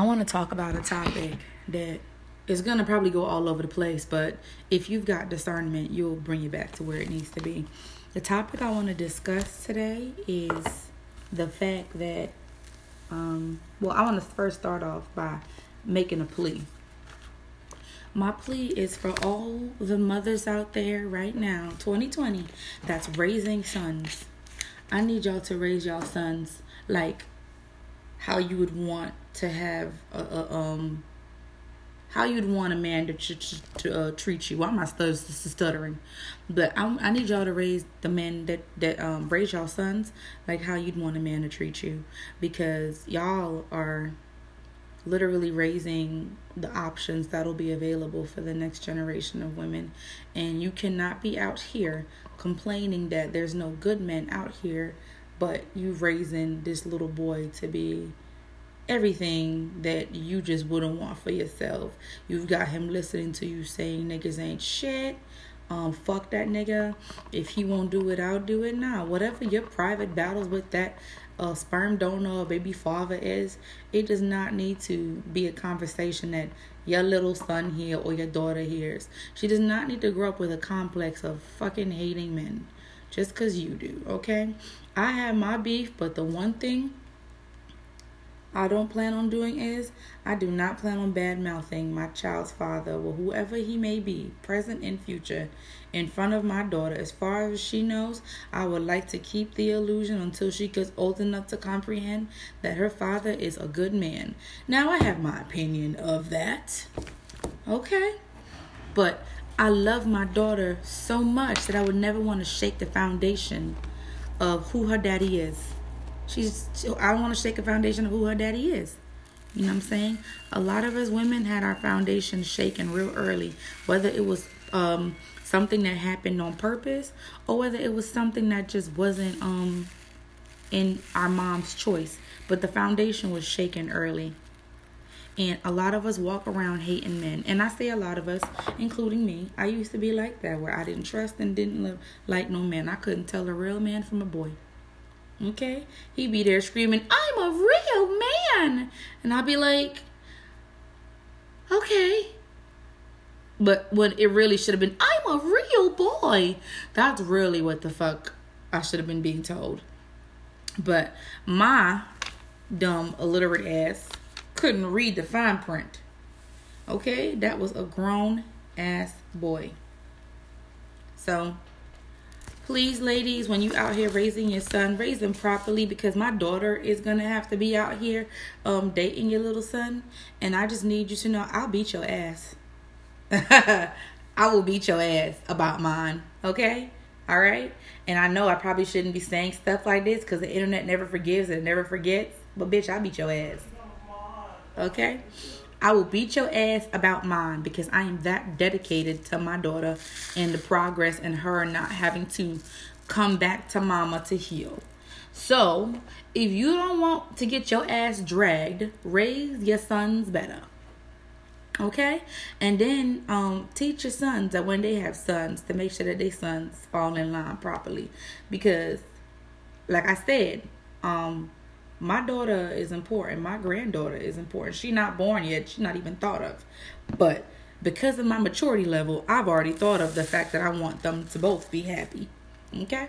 I want to talk about a topic that is going to probably go all over the place, but if you've got discernment, you'll bring it back to where it needs to be. The topic I want to discuss today is the fact that, um, well, I want to first start off by making a plea. My plea is for all the mothers out there right now, 2020, that's raising sons. I need y'all to raise y'all sons like how you would want to have a, a um how you'd want a man to to, to uh, treat you. Why am I stuttering? But I, I need y'all to raise the men that that um, raise y'all sons like how you'd want a man to treat you, because y'all are literally raising the options that'll be available for the next generation of women, and you cannot be out here complaining that there's no good men out here, but you raising this little boy to be everything that you just wouldn't want for yourself. You've got him listening to you saying niggas ain't shit. Um, fuck that nigga. If he won't do it, I'll do it now. Whatever your private battles with that uh, sperm donor or baby father is, it does not need to be a conversation that your little son here or your daughter hears. She does not need to grow up with a complex of fucking hating men just because you do, okay? I have my beef, but the one thing I don't plan on doing is I do not plan on bad mouthing my child's father or whoever he may be, present and future, in front of my daughter. As far as she knows, I would like to keep the illusion until she gets old enough to comprehend that her father is a good man. Now, I have my opinion of that. Okay? But I love my daughter so much that I would never want to shake the foundation of who her daddy is. She's I don't want to shake a foundation of who her daddy is. You know what I'm saying? A lot of us women had our foundation shaken real early, whether it was um, something that happened on purpose or whether it was something that just wasn't um, in our mom's choice. But the foundation was shaken early. And a lot of us walk around hating men. And I say a lot of us, including me. I used to be like that, where I didn't trust and didn't love, like no man. I couldn't tell a real man from a boy. Okay? He'd be there screaming, I'm a real man. And I'd be like, okay. But when it really should have been, I'm a real boy. That's really what the fuck I should have been being told. But my dumb, illiterate ass couldn't read the fine print. Okay? That was a grown ass boy. So please ladies when you out here raising your son raise him properly because my daughter is gonna have to be out here um dating your little son. And i just need you to know i'll beat your ass. I will beat your ass about mine okay? All right? And i know i probably shouldn't be saying stuff like this because the internet never forgives and never forgets but bitch i beat your ass. Okay I will beat your ass about mine because I am that dedicated to my daughter and the progress and her not having to come back to mama to heal. So, if you don't want to get your ass dragged, raise your sons better. Okay? And then um teach your sons that when they have sons to make sure that their sons fall in line properly because like I said, um my daughter is important. My granddaughter is important. She's not born yet. She's not even thought of. But because of my maturity level, I've already thought of the fact that I want them to both be happy. Okay?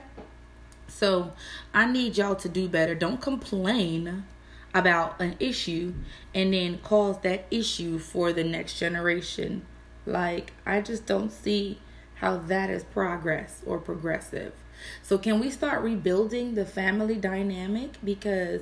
So I need y'all to do better. Don't complain about an issue and then cause that issue for the next generation. Like, I just don't see how that is progress or progressive. So, can we start rebuilding the family dynamic? Because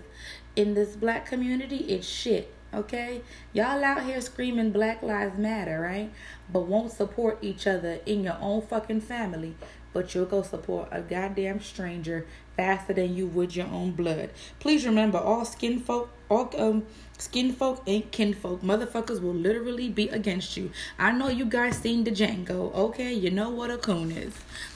in this black community, it's shit. Okay, y'all out here screaming Black Lives Matter, right? But won't support each other in your own fucking family. But you'll go support a goddamn stranger faster than you would your own blood. Please remember, all skin folk, all um skin folk ain't kinfolk. Motherfuckers will literally be against you. I know you guys seen the Django. Okay, you know what a coon is.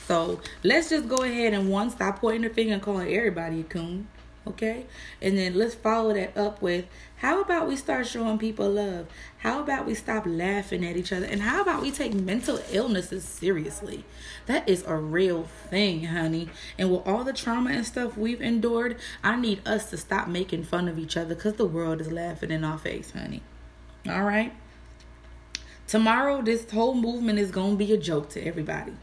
So let's just go ahead and one stop pointing the finger and calling everybody a coon. Okay? And then let's follow that up with how about we start showing people love? How about we stop laughing at each other? And how about we take mental illnesses seriously? That is a real thing, honey. And with all the trauma and stuff we've endured, I need us to stop making fun of each other because the world is laughing in our face, honey. All right? Tomorrow, this whole movement is going to be a joke to everybody.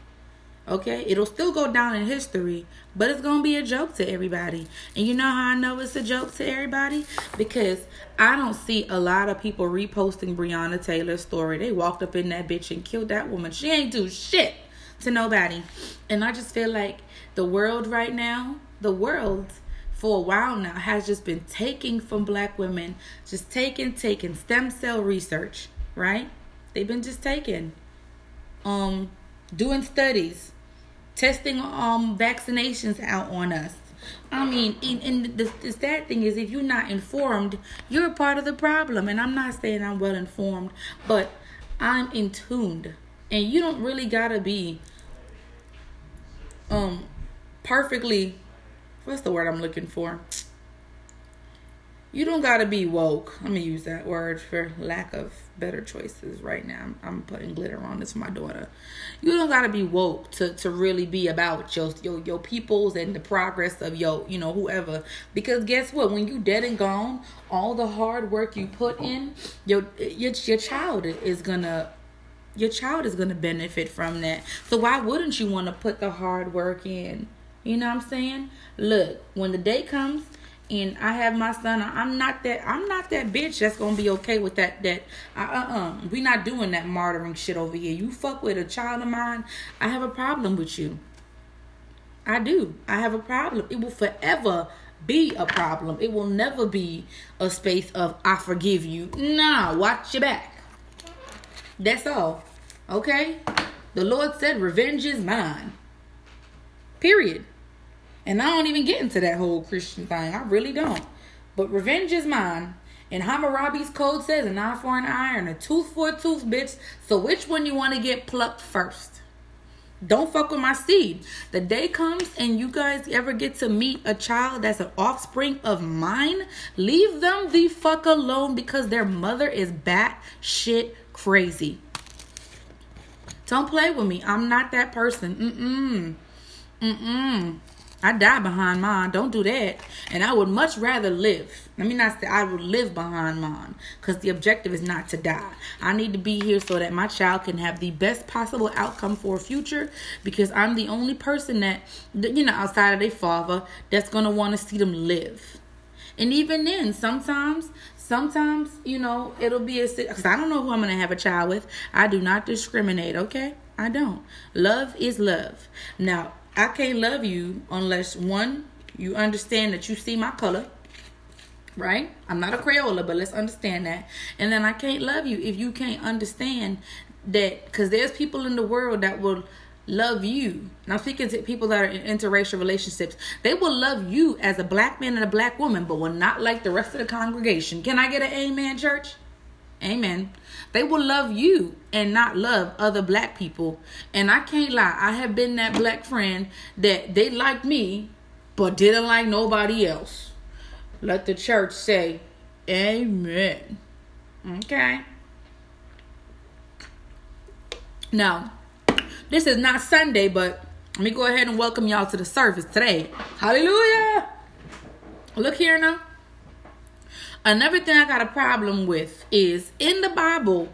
Okay, it'll still go down in history, but it's gonna be a joke to everybody. And you know how I know it's a joke to everybody? Because I don't see a lot of people reposting Breonna Taylor's story. They walked up in that bitch and killed that woman. She ain't do shit to nobody. And I just feel like the world right now, the world for a while now has just been taking from black women, just taking, taking stem cell research, right? They've been just taking. Um doing studies, testing um vaccinations out on us. I mean, and, the, the sad thing is, if you're not informed, you're a part of the problem. And I'm not saying I'm well informed, but I'm in tuned. And you don't really gotta be um perfectly. What's the word I'm looking for? You don't gotta be woke. Let me use that word for lack of better choices right now. I'm, I'm, putting glitter on this for my daughter. You don't gotta be woke to, to really be about your, your your peoples and the progress of your you know whoever. Because guess what? When you dead and gone, all the hard work you put in, your your your child is gonna your child is gonna benefit from that. So why wouldn't you want to put the hard work in? You know what I'm saying? Look, when the day comes and I have my son, I'm not that I'm not that bitch that's gonna be okay with that that uh uh uh we not doing that martyring shit over here. You fuck with a child of mine, I have a problem with you. I do. I have a problem. It will forever be a problem. It will never be a space of I forgive you. Nah, watch your back. That's all. Okay? The Lord said revenge is mine. Period. And I don't even get into that whole Christian thing. I really don't. But revenge is mine. And Hammurabi's code says an eye for an eye and a tooth for a tooth, bitch. So which one you want to get plucked first? Don't fuck with my seed. The day comes and you guys ever get to meet a child that's an offspring of mine, leave them the fuck alone because their mother is bat shit crazy. Don't play with me. I'm not that person. Mm-mm. Mm-mm. I die behind mine. Don't do that. And I would much rather live. Let me not say I would live behind mine because the objective is not to die. I need to be here so that my child can have the best possible outcome for a future because I'm the only person that, you know, outside of their father that's going to want to see them live. And even then, sometimes, sometimes, you know, it'll be a, because I don't know who I'm to have a child with. I do not discriminate, okay? I don't. Love is love. Now, I can't love you unless one, you understand that you see my color. Right? I'm not a Crayola, but let's understand that. And then I can't love you if you can't understand that because there's people in the world that will love you. Now speaking to people that are in interracial relationships, they will love you as a black man and a black woman, but will not like the rest of the congregation. Can I get an amen, church? Amen. They will love you and not love other black people. And I can't lie, I have been that black friend that they liked me but didn't like nobody else. Let the church say, Amen. Okay. Now, this is not Sunday, but let me go ahead and welcome y'all to the service today. Hallelujah. Look here now. Another thing I got a problem with is in the Bible,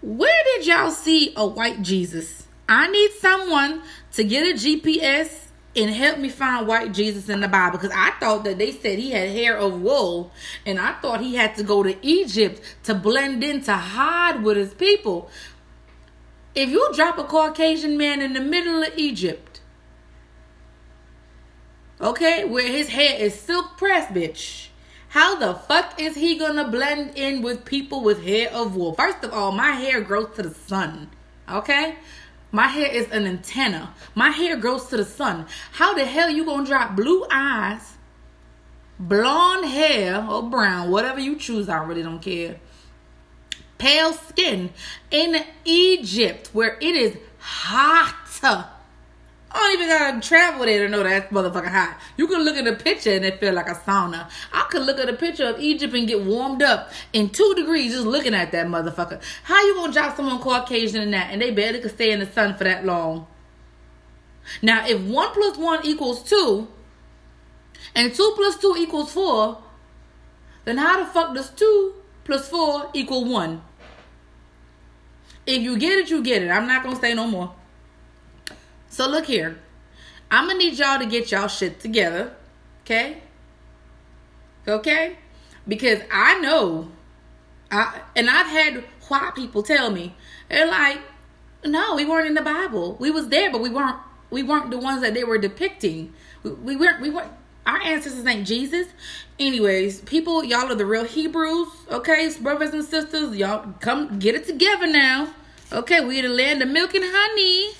where did y'all see a white Jesus? I need someone to get a GPS and help me find white Jesus in the Bible because I thought that they said he had hair of wool and I thought he had to go to Egypt to blend in to hide with his people. If you drop a Caucasian man in the middle of Egypt, okay, where his hair is silk pressed, bitch how the fuck is he gonna blend in with people with hair of wool? First of all, my hair grows to the sun. Okay? My hair is an antenna. My hair grows to the sun. How the hell you gonna drop blue eyes, blonde hair, or brown, whatever you choose, I really don't care. Pale skin in Egypt where it is hot. I don't even gotta travel there to know that's motherfucking hot. You can look at a picture and it feel like a sauna. I could look at a picture of Egypt and get warmed up in two degrees just looking at that motherfucker. How you gonna drop someone Caucasian in that and they barely could stay in the sun for that long? Now, if one plus one equals two, and two plus two equals four, then how the fuck does two plus four equal one? If you get it, you get it. I'm not gonna say no more. So look here. I'm gonna need y'all to get y'all shit together. Okay? Okay? Because I know I and I've had white people tell me, they're like, no, we weren't in the Bible. We was there, but we weren't we weren't the ones that they were depicting. We, we weren't we weren't our ancestors ain't Jesus. Anyways, people, y'all are the real Hebrews, okay? Brothers and sisters, y'all come get it together now. Okay, we the land of milk and honey.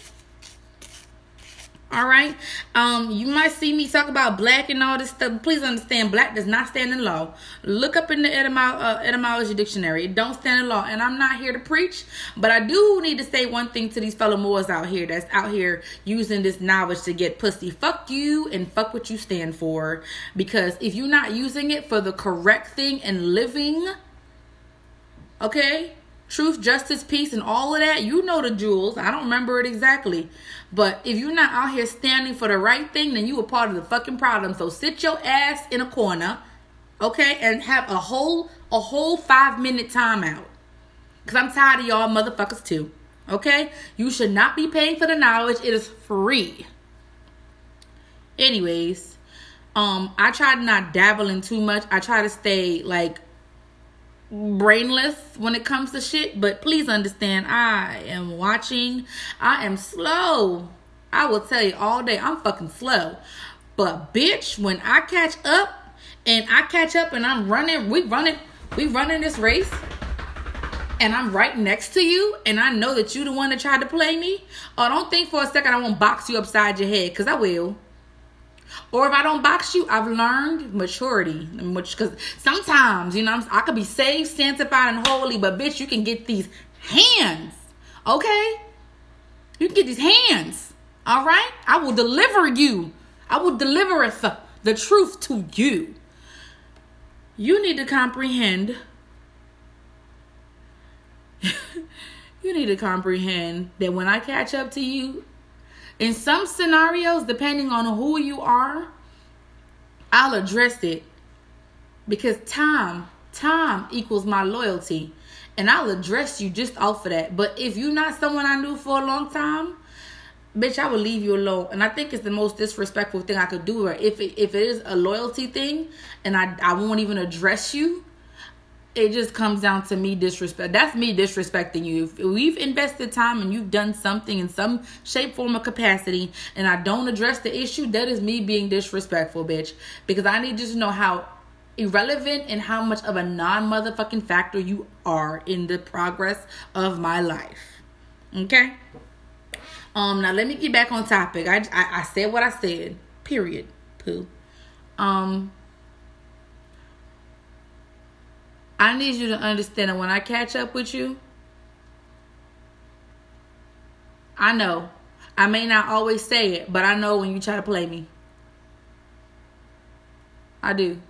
All right. Um, you might see me talk about black and all this stuff. Please understand, black does not stand in law. Look up in the etymology, uh, etymology dictionary. It don't stand in law. And I'm not here to preach, but I do need to say one thing to these fellow Moors out here that's out here using this knowledge to get pussy. Fuck you and fuck what you stand for. Because if you're not using it for the correct thing and living, okay, truth, justice, peace, and all of that, you know the jewels. I don't remember it exactly. But if you're not out here standing for the right thing, then you a part of the fucking problem. So sit your ass in a corner, okay, and have a whole a whole five minute timeout. Cause I'm tired of y'all motherfuckers too. Okay? You should not be paying for the knowledge. It is free. Anyways, um, I try to not dabble in too much. I try to stay like brainless when it comes to shit, but please understand I am watching. I am slow. I will tell you all day, I'm fucking slow. But bitch, when I catch up and I catch up and I'm running, we running, we running this race. And I'm right next to you, and I know that you the one that tried to play me. Oh, don't think for a second I won't box you upside your head, cause I will. Or if I don't box you, I've learned maturity. Which, Because sometimes, you know, I could be saved, sanctified, and holy, but bitch, you can get these hands. Okay? You can get these hands. All right? I will deliver you. I will delivereth the truth to you. You need to comprehend. you need to comprehend that when I catch up to you, in some scenarios, depending on who you are, I'll address it because time, time equals my loyalty. And I'll address you just off of that. But if you're not someone I knew for a long time, bitch, I will leave you alone. And I think it's the most disrespectful thing I could do. Or if it, if it is a loyalty thing, and I I won't even address you, it just comes down to me disrespect. That's me disrespecting you. If we've invested time and you've done something in some shape, form, or capacity, and I don't address the issue, that is me being disrespectful, bitch. Because I need you to know how irrelevant and how much of a non motherfucking factor you are in the progress of my life. Okay? Um, now let me get back on topic. I, I, I said what I said. Period. Pooh. Um, I need you to understand that when I catch up with you, I know. I may not always say it, but I know when you try to play me. I do.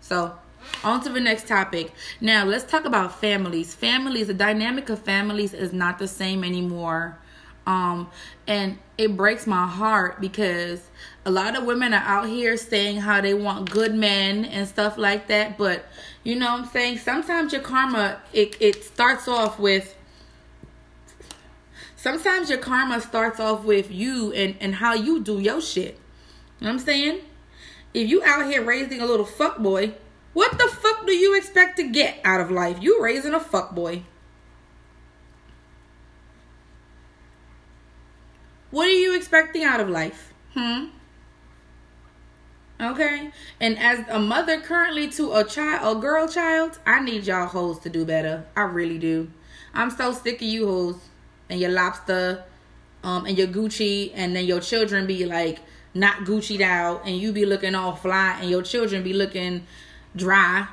So, on to the next topic. Now, let's talk about families. Families, the dynamic of families is not the same anymore. Um, and it breaks my heart because a lot of women are out here saying how they want good men and stuff like that, but you know what I'm saying? Sometimes your karma it it starts off with sometimes your karma starts off with you and and how you do your shit. You know what I'm saying? If you out here raising a little fuck boy, what the fuck do you expect to get out of life? You raising a fuck boy. What are you expecting out of life? Hmm? Okay? And as a mother currently to a child, a girl child, I need y'all hoes to do better. I really do. I'm so sick of you hoes and your lobster um and your Gucci and then your children be like not Gucci'd out and you be looking all fly and your children be looking dry.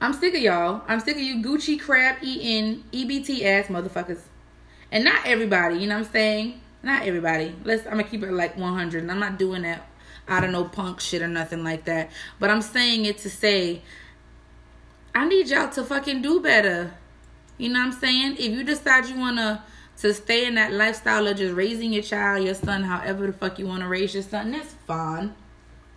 I'm sick of y'all. I'm sick of you Gucci crab eating EBT ass motherfuckers. And not everybody, you know what I'm saying? Not everybody. Let's. I'm gonna keep it like 100. And I'm not doing that out of no punk shit or nothing like that. But I'm saying it to say, I need y'all to fucking do better. You know what I'm saying? If you decide you wanna to stay in that lifestyle of just raising your child, your son, however the fuck you want to raise your son, that's fine.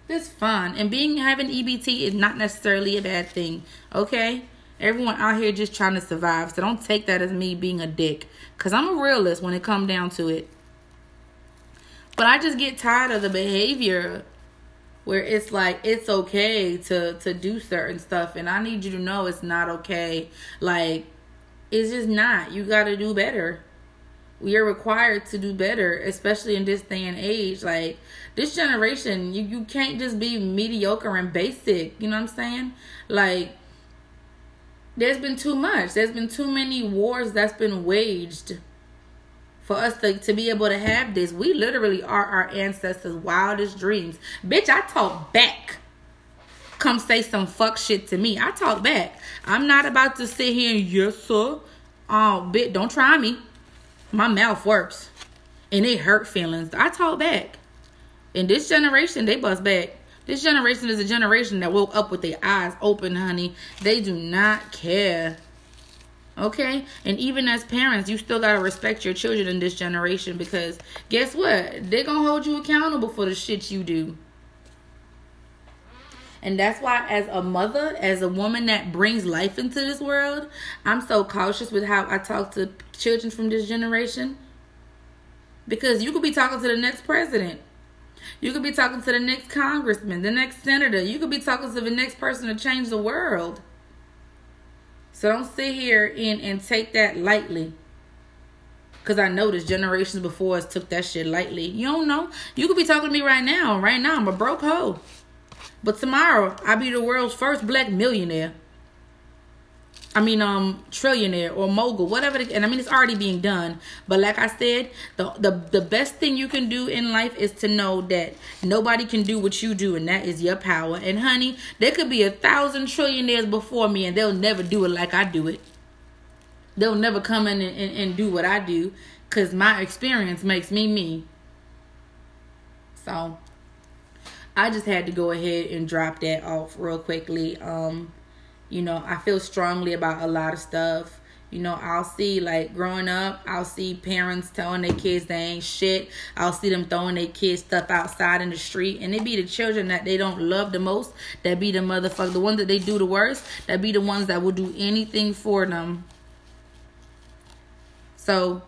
That's fine. And being having EBT is not necessarily a bad thing. Okay? Everyone out here just trying to survive. So don't take that as me being a dick. Cause I'm a realist when it come down to it. But I just get tired of the behavior where it's like it's okay to to do certain stuff and I need you to know it's not okay. Like it's just not. You got to do better. We are required to do better, especially in this day and age. Like this generation, you you can't just be mediocre and basic. You know what I'm saying? Like there's been too much. There's been too many wars that's been waged for us to, to be able to have this. We literally are our ancestors' wildest dreams. Bitch, I talk back. Come say some fuck shit to me. I talk back. I'm not about to sit here and yes sir. Oh, bitch, don't try me. My mouth works. And it hurt feelings. I talk back. In this generation, they bust back. This generation is a generation that woke up with their eyes open, honey. They do not care. Okay? And even as parents, you still got to respect your children in this generation because guess what? They're going to hold you accountable for the shit you do. And that's why, as a mother, as a woman that brings life into this world, I'm so cautious with how I talk to children from this generation. Because you could be talking to the next president. You could be talking to the next congressman, the next senator. You could be talking to the next person to change the world. So don't sit here and, and take that lightly. Cause I noticed generations before us took that shit lightly. You don't know. You could be talking to me right now. Right now, I'm a broke hoe. But tomorrow, I'll be the world's first black millionaire. I mean, um, trillionaire or mogul, whatever. The, and I mean, it's already being done. But like I said, the, the the best thing you can do in life is to know that nobody can do what you do, and that is your power. And honey, there could be a thousand trillionaires before me, and they'll never do it like I do it. They'll never come in and, and, and do what I do, cause my experience makes me me. So, I just had to go ahead and drop that off real quickly. Um you know, I feel strongly about a lot of stuff. You know, I'll see like growing up, I'll see parents telling their kids they ain't shit. I'll see them throwing their kids stuff outside in the street, and it be the children that they don't love the most that be the motherfucker, the ones that they do the worst, that be the ones that will do anything for them. So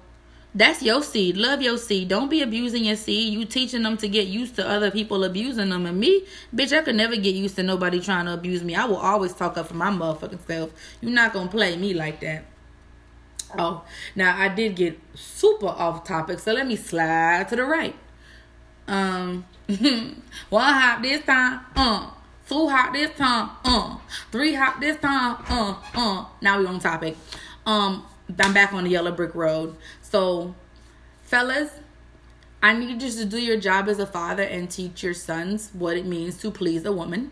that's your seed. Love your seed. Don't be abusing your seed. You teaching them to get used to other people abusing them. And me, bitch, I could never get used to nobody trying to abuse me. I will always talk up for my motherfucking self. You're not gonna play me like that. Oh, now I did get super off topic, so let me slide to the right. Um, one hop this time, uh, two hop this time, uh, three hop this time, uh, uh. Now we on topic. Um, I'm back on the yellow brick road. So, fellas, I need you to do your job as a father and teach your sons what it means to please a woman.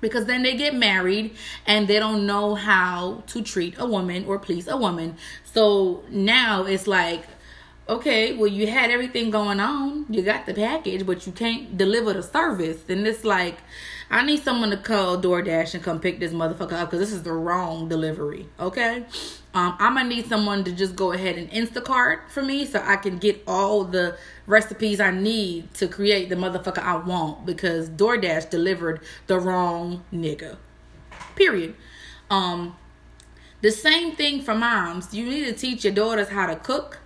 Because then they get married and they don't know how to treat a woman or please a woman. So now it's like, okay, well, you had everything going on. You got the package, but you can't deliver the service. And it's like, I need someone to call DoorDash and come pick this motherfucker up because this is the wrong delivery. Okay? Um, I'm gonna need someone to just go ahead and Instacart for me so I can get all the recipes I need to create the motherfucker I want because DoorDash delivered the wrong nigga. Period. Um, the same thing for moms. You need to teach your daughters how to cook,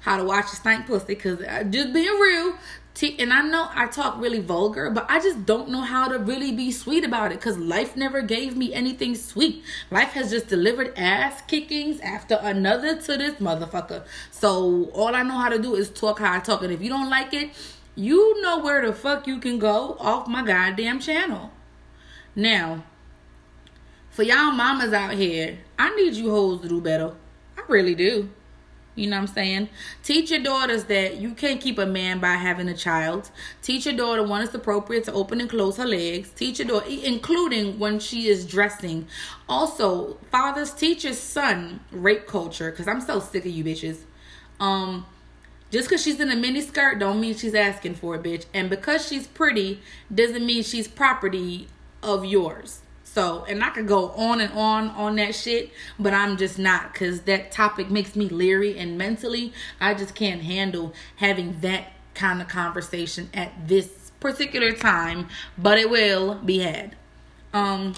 how to watch a stank pussy. Because uh, just being real, and I know I talk really vulgar, but I just don't know how to really be sweet about it because life never gave me anything sweet. Life has just delivered ass kickings after another to this motherfucker. So all I know how to do is talk how I talk. And if you don't like it, you know where the fuck you can go off my goddamn channel. Now, for y'all mamas out here, I need you hoes to do better. I really do. You know what I'm saying? Teach your daughters that you can't keep a man by having a child. Teach your daughter when it's appropriate to open and close her legs. Teach your daughter, including when she is dressing. Also, fathers, teach your son rape culture because I'm so sick of you bitches. Um, Just because she's in a mini skirt don't mean she's asking for it, bitch. And because she's pretty doesn't mean she's property of yours. So, and I could go on and on on that shit, but I'm just not because that topic makes me leery and mentally I just can't handle having that kind of conversation at this particular time, but it will be had. Um,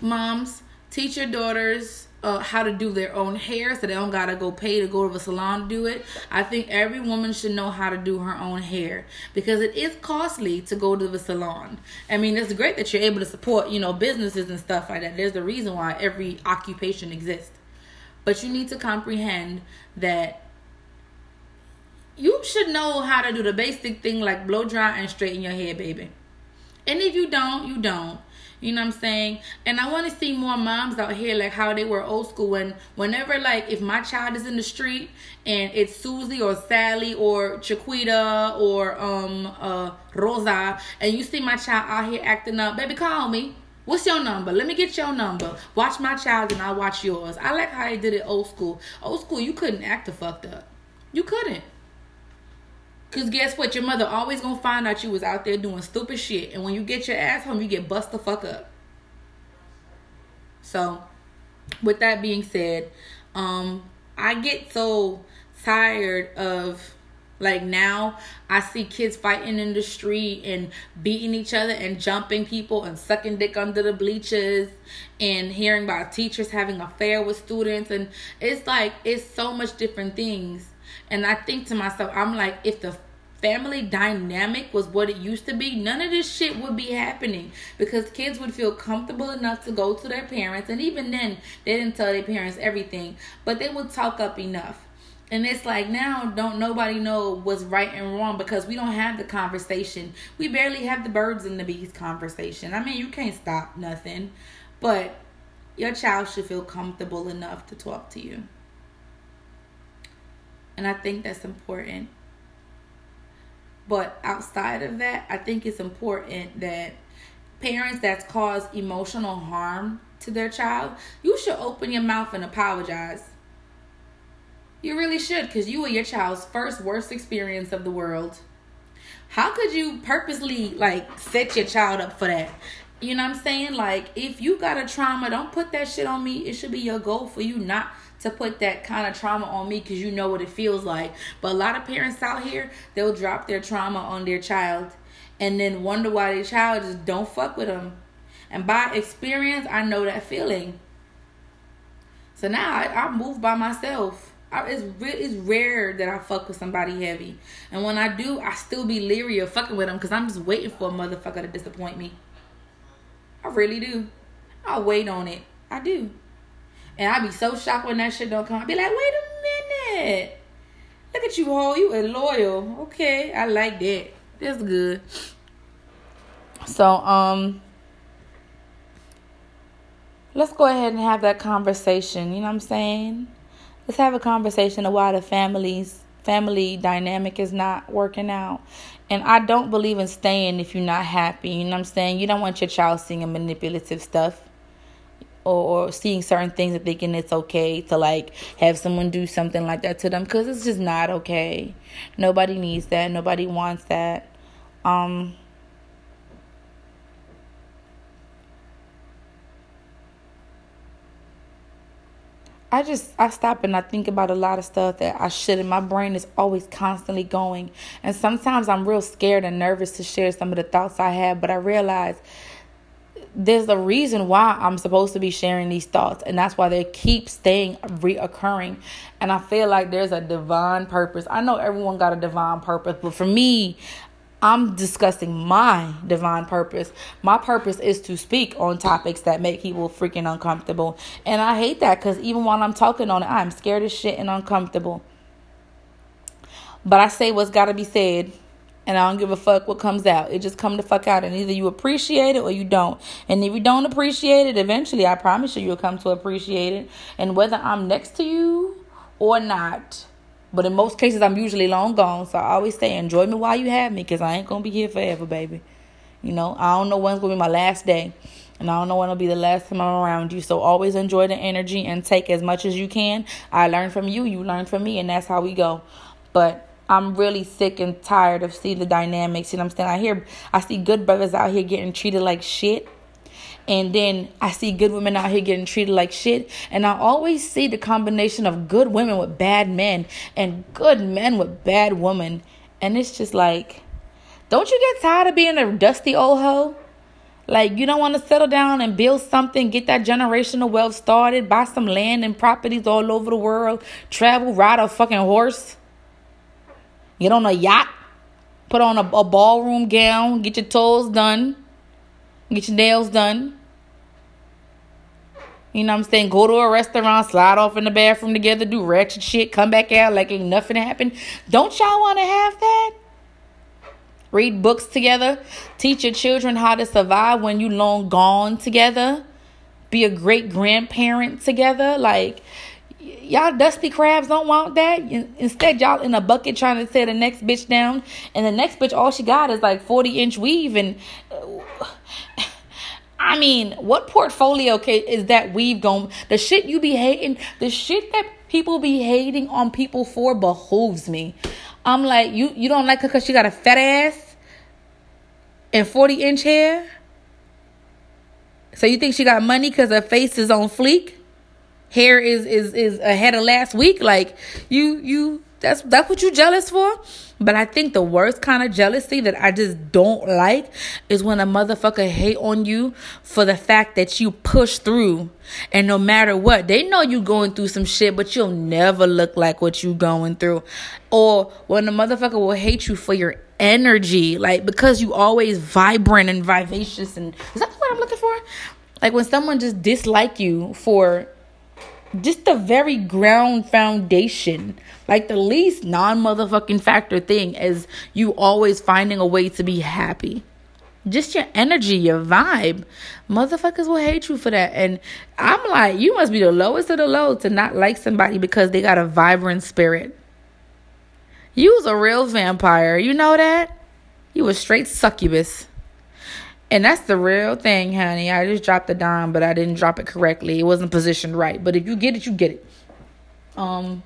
moms, teach your daughters uh, how to do their own hair so they don't gotta go pay to go to a salon to do it. I think every woman should know how to do her own hair because it is costly to go to the salon. I mean, it's great that you're able to support, you know, businesses and stuff like that. There's a reason why every occupation exists. But you need to comprehend that you should know how to do the basic thing like blow dry and straighten your hair, baby. And if you don't, you don't. You know what I'm saying? And I want to see more moms out here like how they were old school when whenever like if my child is in the street and it's Susie or Sally or Chiquita or um uh Rosa and you see my child out here acting up, baby call me. What's your number? Let me get your number. Watch my child and I'll watch yours. I like how they did it old school. Old school, you couldn't act the fucked up. You couldn't. Cause guess what? Your mother always gonna find out you was out there doing stupid shit, and when you get your ass home, you get bust the fuck up. So, with that being said, um, I get so tired of like now I see kids fighting in the street and beating each other and jumping people and sucking dick under the bleachers and hearing about teachers having affair with students and it's like it's so much different things and I think to myself, I'm like, if the family dynamic was what it used to be, none of this shit would be happening because kids would feel comfortable enough to go to their parents. And even then, they didn't tell their parents everything, but they would talk up enough. And it's like now, don't nobody know what's right and wrong because we don't have the conversation. We barely have the birds and the bees conversation. I mean, you can't stop nothing, but your child should feel comfortable enough to talk to you. And I think that's important. But outside of that, I think it's important that parents that's caused emotional harm to their child, you should open your mouth and apologize. You really should, because you were your child's first worst experience of the world. How could you purposely like set your child up for that? You know what I'm saying? Like, if you got a trauma, don't put that shit on me. It should be your goal for you not to put that kind of trauma on me because you know what it feels like. But a lot of parents out here, they'll drop their trauma on their child and then wonder why their child just don't fuck with them. And by experience, I know that feeling. So now I, I move by myself. I, it's re- it's rare that I fuck with somebody heavy, and when I do, I still be leery of fucking with them because I'm just waiting for a motherfucker to disappoint me. I really do. I wait on it. I do. And I be so shocked when that shit don't come. I be like, wait a minute. Look at you, ho. You a loyal. Okay, I like that. That's good. So, um, let's go ahead and have that conversation. You know what I'm saying? Let's have a conversation of why the families family dynamic is not working out. And I don't believe in staying if you're not happy. You know what I'm saying? You don't want your child seeing manipulative stuff or, seeing certain things and thinking it's okay to like have someone do something like that to them because it's just not okay. Nobody needs that. Nobody wants that. Um, I just I stop and I think about a lot of stuff that I shouldn't. My brain is always constantly going, and sometimes I'm real scared and nervous to share some of the thoughts I have. But I realize there's a reason why I'm supposed to be sharing these thoughts, and that's why they keep staying reoccurring. And I feel like there's a divine purpose. I know everyone got a divine purpose, but for me, I'm discussing my divine purpose. My purpose is to speak on topics that make people freaking uncomfortable. And I hate that because even while I'm talking on it, I'm scared as shit and uncomfortable. But I say what's got to be said and I don't give a fuck what comes out. It just come the fuck out, and either you appreciate it or you don't. And if you don't appreciate it, eventually, I promise you, you'll come to appreciate it. And whether I'm next to you or not, but in most cases, I'm usually long gone. So I always say, enjoy me while you have me, cause I ain't gonna be here forever, baby. You know, I don't know when's gonna be my last day. And I don't know when it'll be the last time I'm around you. So always enjoy the energy and take as much as you can. I learn from you, you learn from me, and that's how we go. But I'm really sick and tired of seeing the dynamics. You know what I'm saying? I hear I see good brothers out here getting treated like shit. And then I see good women out here getting treated like shit. And I always see the combination of good women with bad men and good men with bad women. And it's just like, don't you get tired of being a dusty old hoe? Like, you don't want to settle down and build something, get that generational wealth started, buy some land and properties all over the world, travel, ride a fucking horse, get on a yacht, put on a, a ballroom gown, get your toes done, get your nails done. You know what I'm saying? Go to a restaurant, slide off in the bathroom together, do ratchet shit, come back out like ain't nothing happened. Don't y'all want to have that? read books together, teach your children how to survive when you long gone together, be a great grandparent together. Like, y'all dusty crabs don't want that. Instead, y'all in a bucket trying to tear the next bitch down, and the next bitch, all she got is like 40 inch weave. And uh, I mean, what portfolio is that weave going? The shit you be hating, the shit that people be hating on people for behooves me. I'm like, you you don't like her because she got a fat ass and 40 inch hair? So you think she got money because her face is on fleek? Hair is is is ahead of last week. Like you you that's that's what you jealous for. But I think the worst kind of jealousy that I just don't like is when a motherfucker hate on you for the fact that you push through and no matter what, they know you going through some shit, but you'll never look like what you going through. Or when a motherfucker will hate you for your energy, like because you always vibrant and vivacious and is that what I'm looking for? Like when someone just dislike you for just the very ground foundation, like the least non motherfucking factor thing is you always finding a way to be happy. Just your energy, your vibe. Motherfuckers will hate you for that. And I'm like, you must be the lowest of the low to not like somebody because they got a vibrant spirit. You was a real vampire. You know that? You was straight succubus. And that's the real thing, honey. I just dropped the dime, but I didn't drop it correctly. It wasn't positioned right. But if you get it, you get it. Um,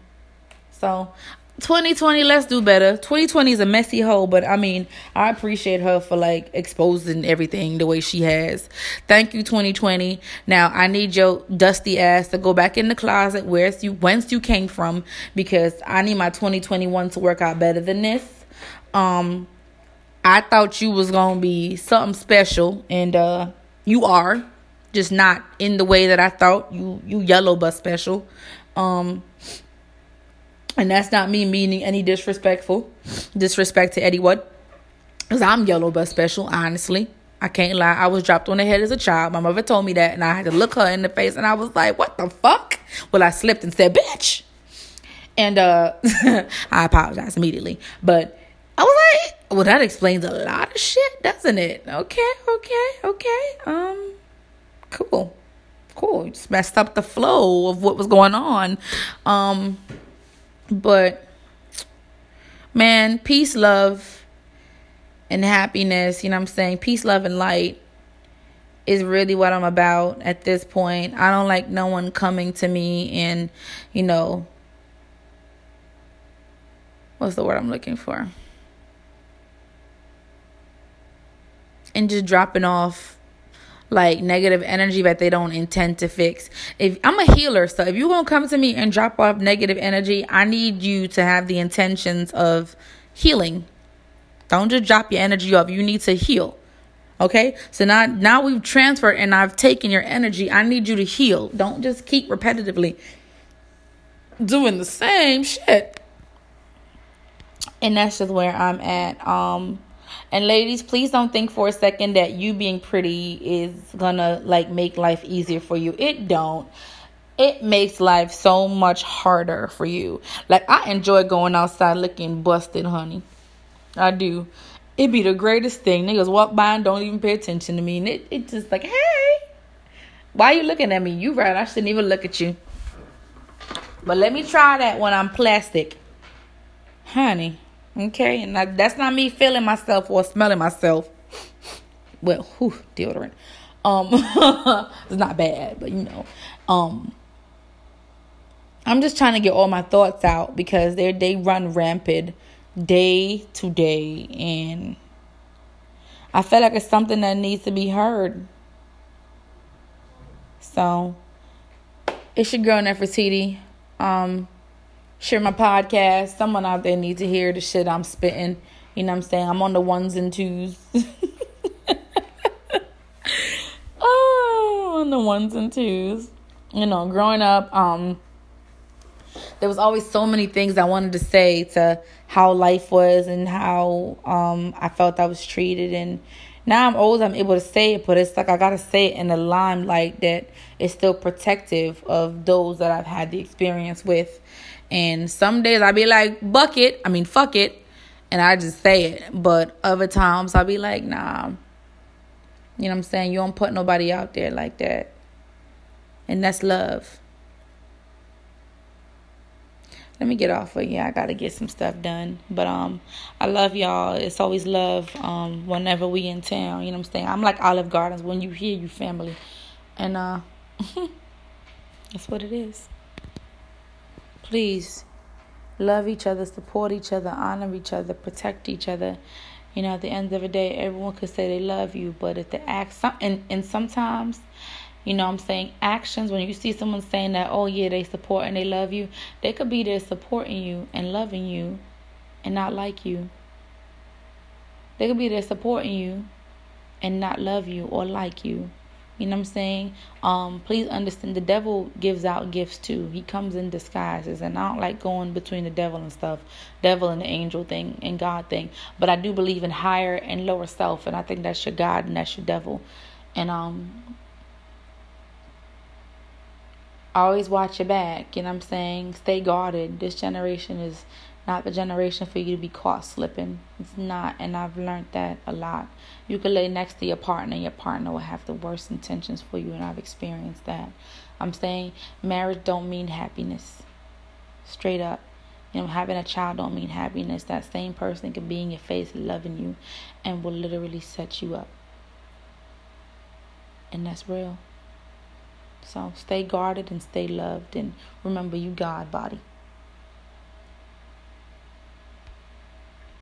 so 2020, let's do better. 2020 is a messy hole, but I mean, I appreciate her for like exposing everything the way she has. Thank you, 2020. Now I need your dusty ass to go back in the closet where you whence you came from because I need my 2021 to work out better than this. Um, I thought you was gonna be something special, and uh, you are, just not in the way that I thought. You you yellow but special, um, and that's not me meaning any disrespectful disrespect to Eddie What? Cause I'm yellow but special. Honestly, I can't lie. I was dropped on the head as a child. My mother told me that, and I had to look her in the face, and I was like, "What the fuck?" Well, I slipped and said, "Bitch," and uh, I apologized immediately, but I was like, well, that explains a lot of shit, doesn't it? Okay, okay, okay. Um, cool, cool. Just messed up the flow of what was going on. Um, but man, peace, love, and happiness. You know what I'm saying? Peace, love, and light is really what I'm about at this point. I don't like no one coming to me and, you know, what's the word I'm looking for? And just dropping off like negative energy that they don't intend to fix. If I'm a healer, so if you're gonna come to me and drop off negative energy, I need you to have the intentions of healing. Don't just drop your energy off. You need to heal. Okay? So now now we've transferred and I've taken your energy. I need you to heal. Don't just keep repetitively doing the same shit. And that's just where I'm at. Um and ladies, please don't think for a second that you being pretty is gonna like make life easier for you. It don't. It makes life so much harder for you. Like I enjoy going outside looking busted, honey. I do. It be the greatest thing. Niggas walk by and don't even pay attention to me. And it, it just like, hey, why you looking at me? You right. I shouldn't even look at you. But let me try that when I'm plastic. Honey. Okay, and I, that's not me feeling myself or smelling myself. Well, whew, deodorant. Um, it's not bad, but you know, um, I'm just trying to get all my thoughts out because they they run rampant day to day and I feel like it's something that needs to be heard. So it's your girl Nefertiti. Um share my podcast. Someone out there needs to hear the shit I'm spitting. You know what I'm saying? I'm on the ones and twos. oh, on the ones and twos. You know, growing up, um, there was always so many things I wanted to say to how life was and how um I felt I was treated and now I'm old I'm able to say it but it's like I gotta say it in a limelight that is still protective of those that I've had the experience with and some days I be like bucket I mean fuck it. And I just say it. But other times I be like nah. You know what I'm saying? You don't put nobody out there like that. And that's love. Let me get off of yeah i gotta get some stuff done. But um i love y'all. It's always love um whenever we in town. You know what i'm saying? I'm like olive gardens. When you hear you family. And uh that's what it is please love each other support each other honor each other protect each other you know at the end of the day everyone could say they love you but if the act some and, and sometimes you know I'm saying? Actions, when you see someone saying that, oh, yeah, they support and they love you, they could be there supporting you and loving you and not like you. They could be there supporting you and not love you or like you. You know what I'm saying? Um, please understand the devil gives out gifts too. He comes in disguises and I don't like going between the devil and stuff. Devil and the angel thing and God thing. But I do believe in higher and lower self and I think that's your God and that's your devil. And um always watch your back. You know what I'm saying? Stay guarded. This generation is not the generation for you to be caught slipping. It's not, and I've learned that a lot. You could lay next to your partner, and your partner will have the worst intentions for you, and I've experienced that. I'm saying marriage don't mean happiness. Straight up. You know, having a child don't mean happiness. That same person can be in your face loving you and will literally set you up. And that's real. So stay guarded and stay loved and remember you God body.